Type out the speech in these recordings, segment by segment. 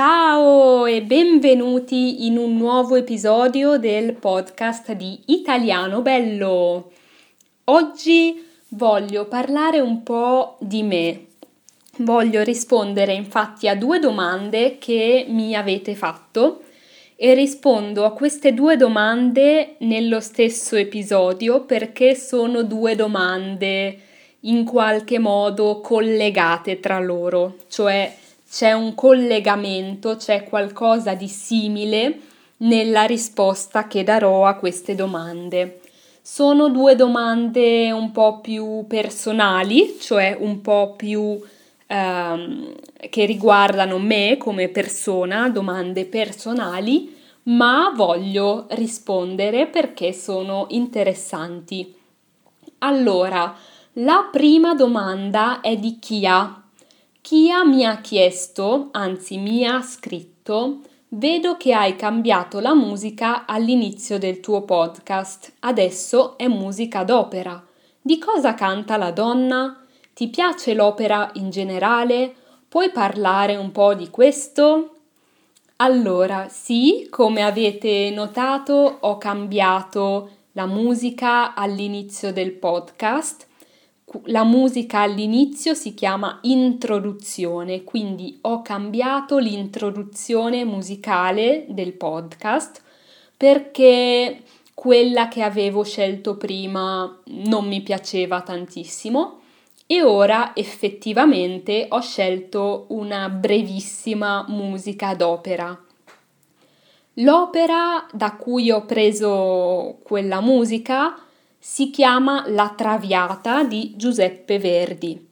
Ciao e benvenuti in un nuovo episodio del podcast di Italiano Bello. Oggi voglio parlare un po' di me. Voglio rispondere infatti a due domande che mi avete fatto e rispondo a queste due domande nello stesso episodio perché sono due domande in qualche modo collegate tra loro, cioè c'è un collegamento, c'è qualcosa di simile nella risposta che darò a queste domande. Sono due domande un po' più personali, cioè un po' più ehm, che riguardano me come persona, domande personali, ma voglio rispondere perché sono interessanti. Allora, la prima domanda è di Chia. Chia mi ha chiesto, anzi mi ha scritto, vedo che hai cambiato la musica all'inizio del tuo podcast, adesso è musica d'opera. Di cosa canta la donna? Ti piace l'opera in generale? Puoi parlare un po' di questo? Allora, sì, come avete notato, ho cambiato la musica all'inizio del podcast la musica all'inizio si chiama introduzione, quindi ho cambiato l'introduzione musicale del podcast perché quella che avevo scelto prima non mi piaceva tantissimo e ora effettivamente ho scelto una brevissima musica d'opera. L'opera da cui ho preso quella musica si chiama La Traviata di Giuseppe Verdi.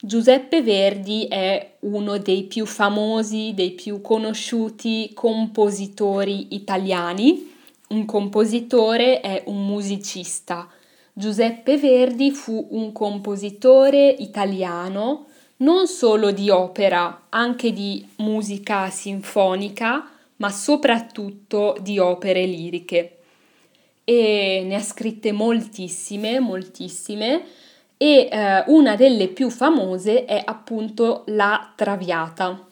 Giuseppe Verdi è uno dei più famosi, dei più conosciuti compositori italiani. Un compositore è un musicista. Giuseppe Verdi fu un compositore italiano non solo di opera, anche di musica sinfonica, ma soprattutto di opere liriche e ne ha scritte moltissime, moltissime e eh, una delle più famose è appunto La Traviata.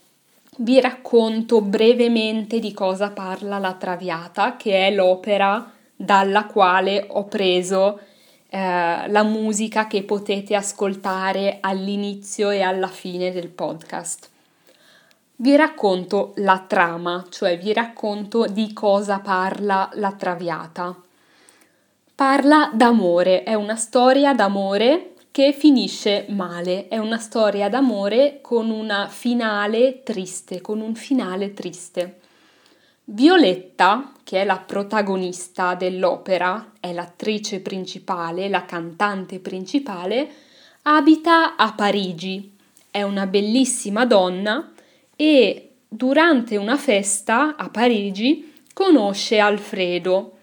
Vi racconto brevemente di cosa parla La Traviata, che è l'opera dalla quale ho preso eh, la musica che potete ascoltare all'inizio e alla fine del podcast. Vi racconto la trama, cioè vi racconto di cosa parla La Traviata. Parla d'amore, è una storia d'amore che finisce male, è una storia d'amore con una finale triste, con un finale triste. Violetta, che è la protagonista dell'opera, è l'attrice principale, la cantante principale, abita a Parigi. È una bellissima donna e durante una festa a Parigi conosce Alfredo,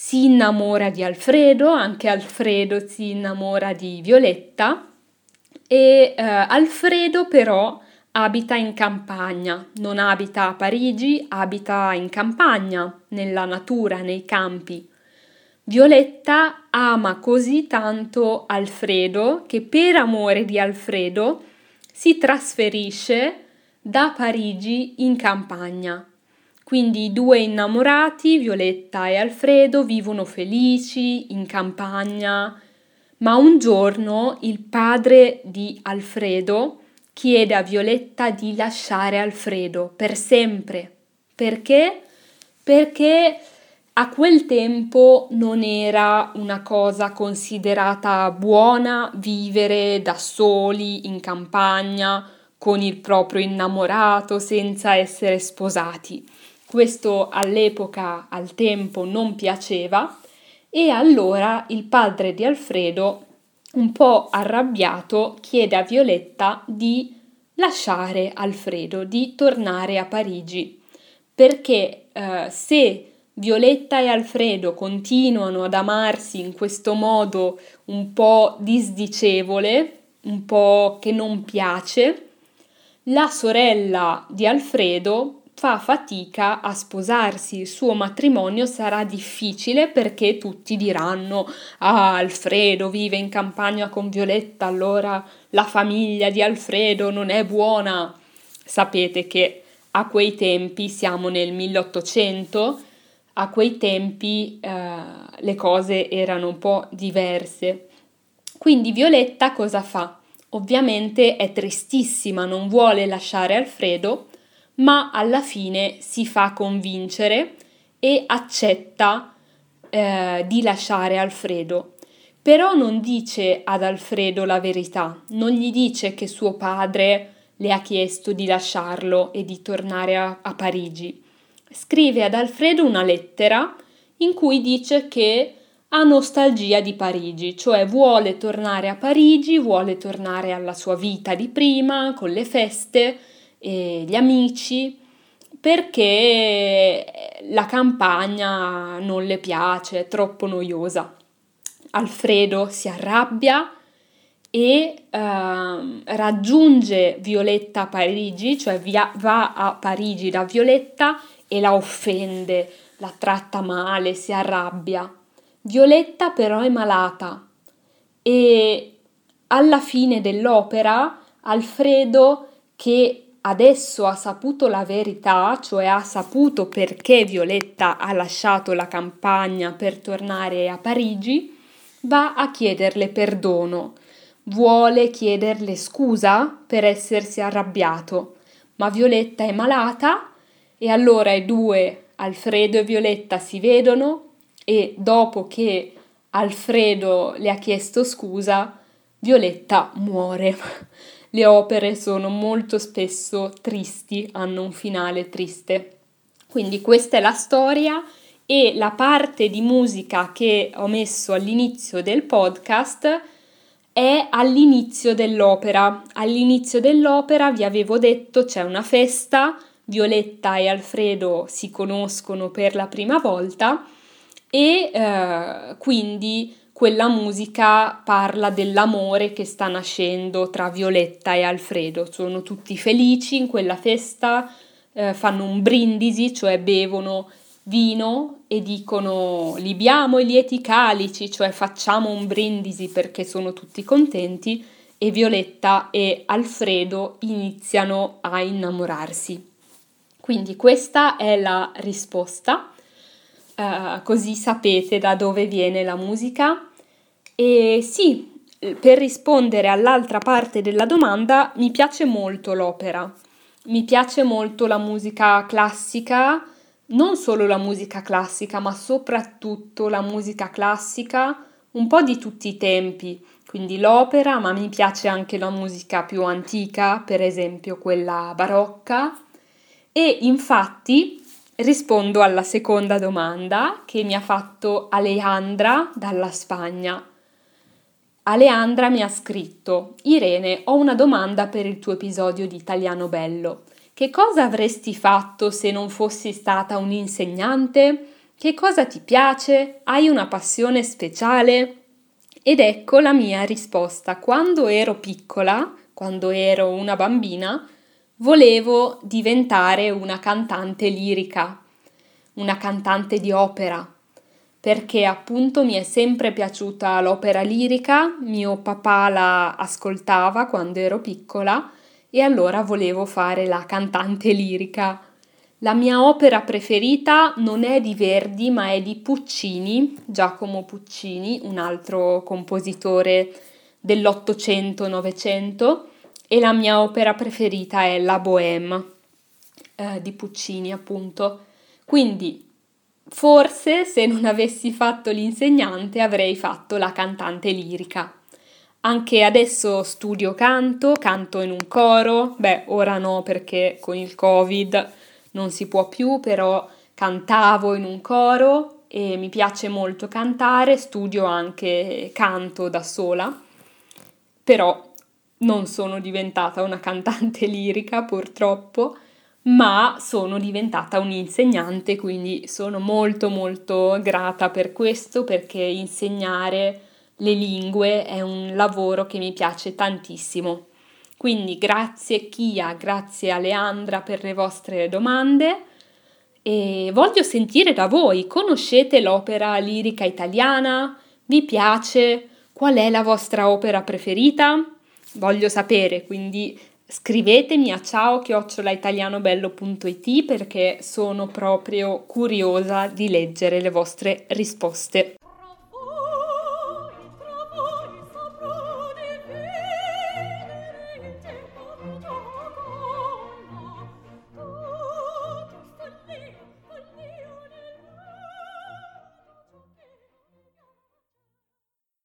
si innamora di Alfredo, anche Alfredo si innamora di Violetta e eh, Alfredo però abita in campagna, non abita a Parigi, abita in campagna, nella natura, nei campi. Violetta ama così tanto Alfredo che per amore di Alfredo si trasferisce da Parigi in campagna quindi i due innamorati, Violetta e Alfredo, vivono felici in campagna, ma un giorno il padre di Alfredo chiede a Violetta di lasciare Alfredo per sempre. Perché? Perché a quel tempo non era una cosa considerata buona vivere da soli in campagna con il proprio innamorato senza essere sposati. Questo all'epoca, al tempo, non piaceva e allora il padre di Alfredo, un po' arrabbiato, chiede a Violetta di lasciare Alfredo, di tornare a Parigi, perché eh, se Violetta e Alfredo continuano ad amarsi in questo modo un po' disdicevole, un po' che non piace, la sorella di Alfredo fa fatica a sposarsi, il suo matrimonio sarà difficile perché tutti diranno ah Alfredo vive in campagna con Violetta, allora la famiglia di Alfredo non è buona. Sapete che a quei tempi, siamo nel 1800, a quei tempi eh, le cose erano un po' diverse. Quindi Violetta cosa fa? Ovviamente è tristissima, non vuole lasciare Alfredo, ma alla fine si fa convincere e accetta eh, di lasciare Alfredo. Però non dice ad Alfredo la verità, non gli dice che suo padre le ha chiesto di lasciarlo e di tornare a, a Parigi. Scrive ad Alfredo una lettera in cui dice che ha nostalgia di Parigi, cioè vuole tornare a Parigi, vuole tornare alla sua vita di prima, con le feste e gli amici, perché la campagna non le piace, è troppo noiosa. Alfredo si arrabbia e uh, raggiunge Violetta a Parigi, cioè via, va a Parigi da Violetta e la offende, la tratta male, si arrabbia. Violetta però è malata e alla fine dell'opera Alfredo che adesso ha saputo la verità, cioè ha saputo perché Violetta ha lasciato la campagna per tornare a Parigi, va a chiederle perdono, vuole chiederle scusa per essersi arrabbiato, ma Violetta è malata e allora i due, Alfredo e Violetta, si vedono e dopo che Alfredo le ha chiesto scusa, Violetta muore. Le opere sono molto spesso tristi, hanno un finale triste. Quindi questa è la storia e la parte di musica che ho messo all'inizio del podcast è all'inizio dell'opera. All'inizio dell'opera vi avevo detto c'è una festa, Violetta e Alfredo si conoscono per la prima volta e eh, quindi quella musica parla dell'amore che sta nascendo tra Violetta e Alfredo. Sono tutti felici in quella festa, eh, fanno un brindisi, cioè bevono vino e dicono libiamo i lieti calici, cioè facciamo un brindisi perché sono tutti contenti e Violetta e Alfredo iniziano a innamorarsi. Quindi questa è la risposta, uh, così sapete da dove viene la musica. E sì, per rispondere all'altra parte della domanda, mi piace molto l'opera, mi piace molto la musica classica, non solo la musica classica, ma soprattutto la musica classica un po' di tutti i tempi, quindi l'opera, ma mi piace anche la musica più antica, per esempio quella barocca. E infatti rispondo alla seconda domanda che mi ha fatto Alejandra dalla Spagna. Aleandra mi ha scritto: Irene, ho una domanda per il tuo episodio di Italiano Bello. Che cosa avresti fatto se non fossi stata un'insegnante? Che cosa ti piace? Hai una passione speciale? Ed ecco la mia risposta. Quando ero piccola, quando ero una bambina, volevo diventare una cantante lirica, una cantante di opera, perché appunto mi è sempre piaciuta l'opera lirica, mio papà la ascoltava quando ero piccola e allora volevo fare la cantante lirica. La mia opera preferita non è di Verdi, ma è di Puccini, Giacomo Puccini, un altro compositore dell'Ottocento-Novecento, e la mia opera preferita è La Bohème eh, di Puccini, appunto. Quindi, forse se non avessi fatto l'insegnante avrei fatto la cantante lirica. Anche adesso studio canto, canto in un coro, beh ora no perché con il covid non si può più, però cantavo in un coro e mi piace molto cantare, studio anche canto da sola, però non sono diventata una cantante lirica purtroppo, ma sono diventata un'insegnante, quindi sono molto molto grata per questo perché insegnare le lingue è un lavoro che mi piace tantissimo. Quindi grazie Kia, grazie Aleandra per le vostre domande e voglio sentire da voi, conoscete l'opera lirica italiana? Vi piace? Qual è la vostra opera preferita? Voglio sapere, quindi Scrivetemi a ciao chiocciolaitalianobello.it perché sono proprio curiosa di leggere le vostre risposte.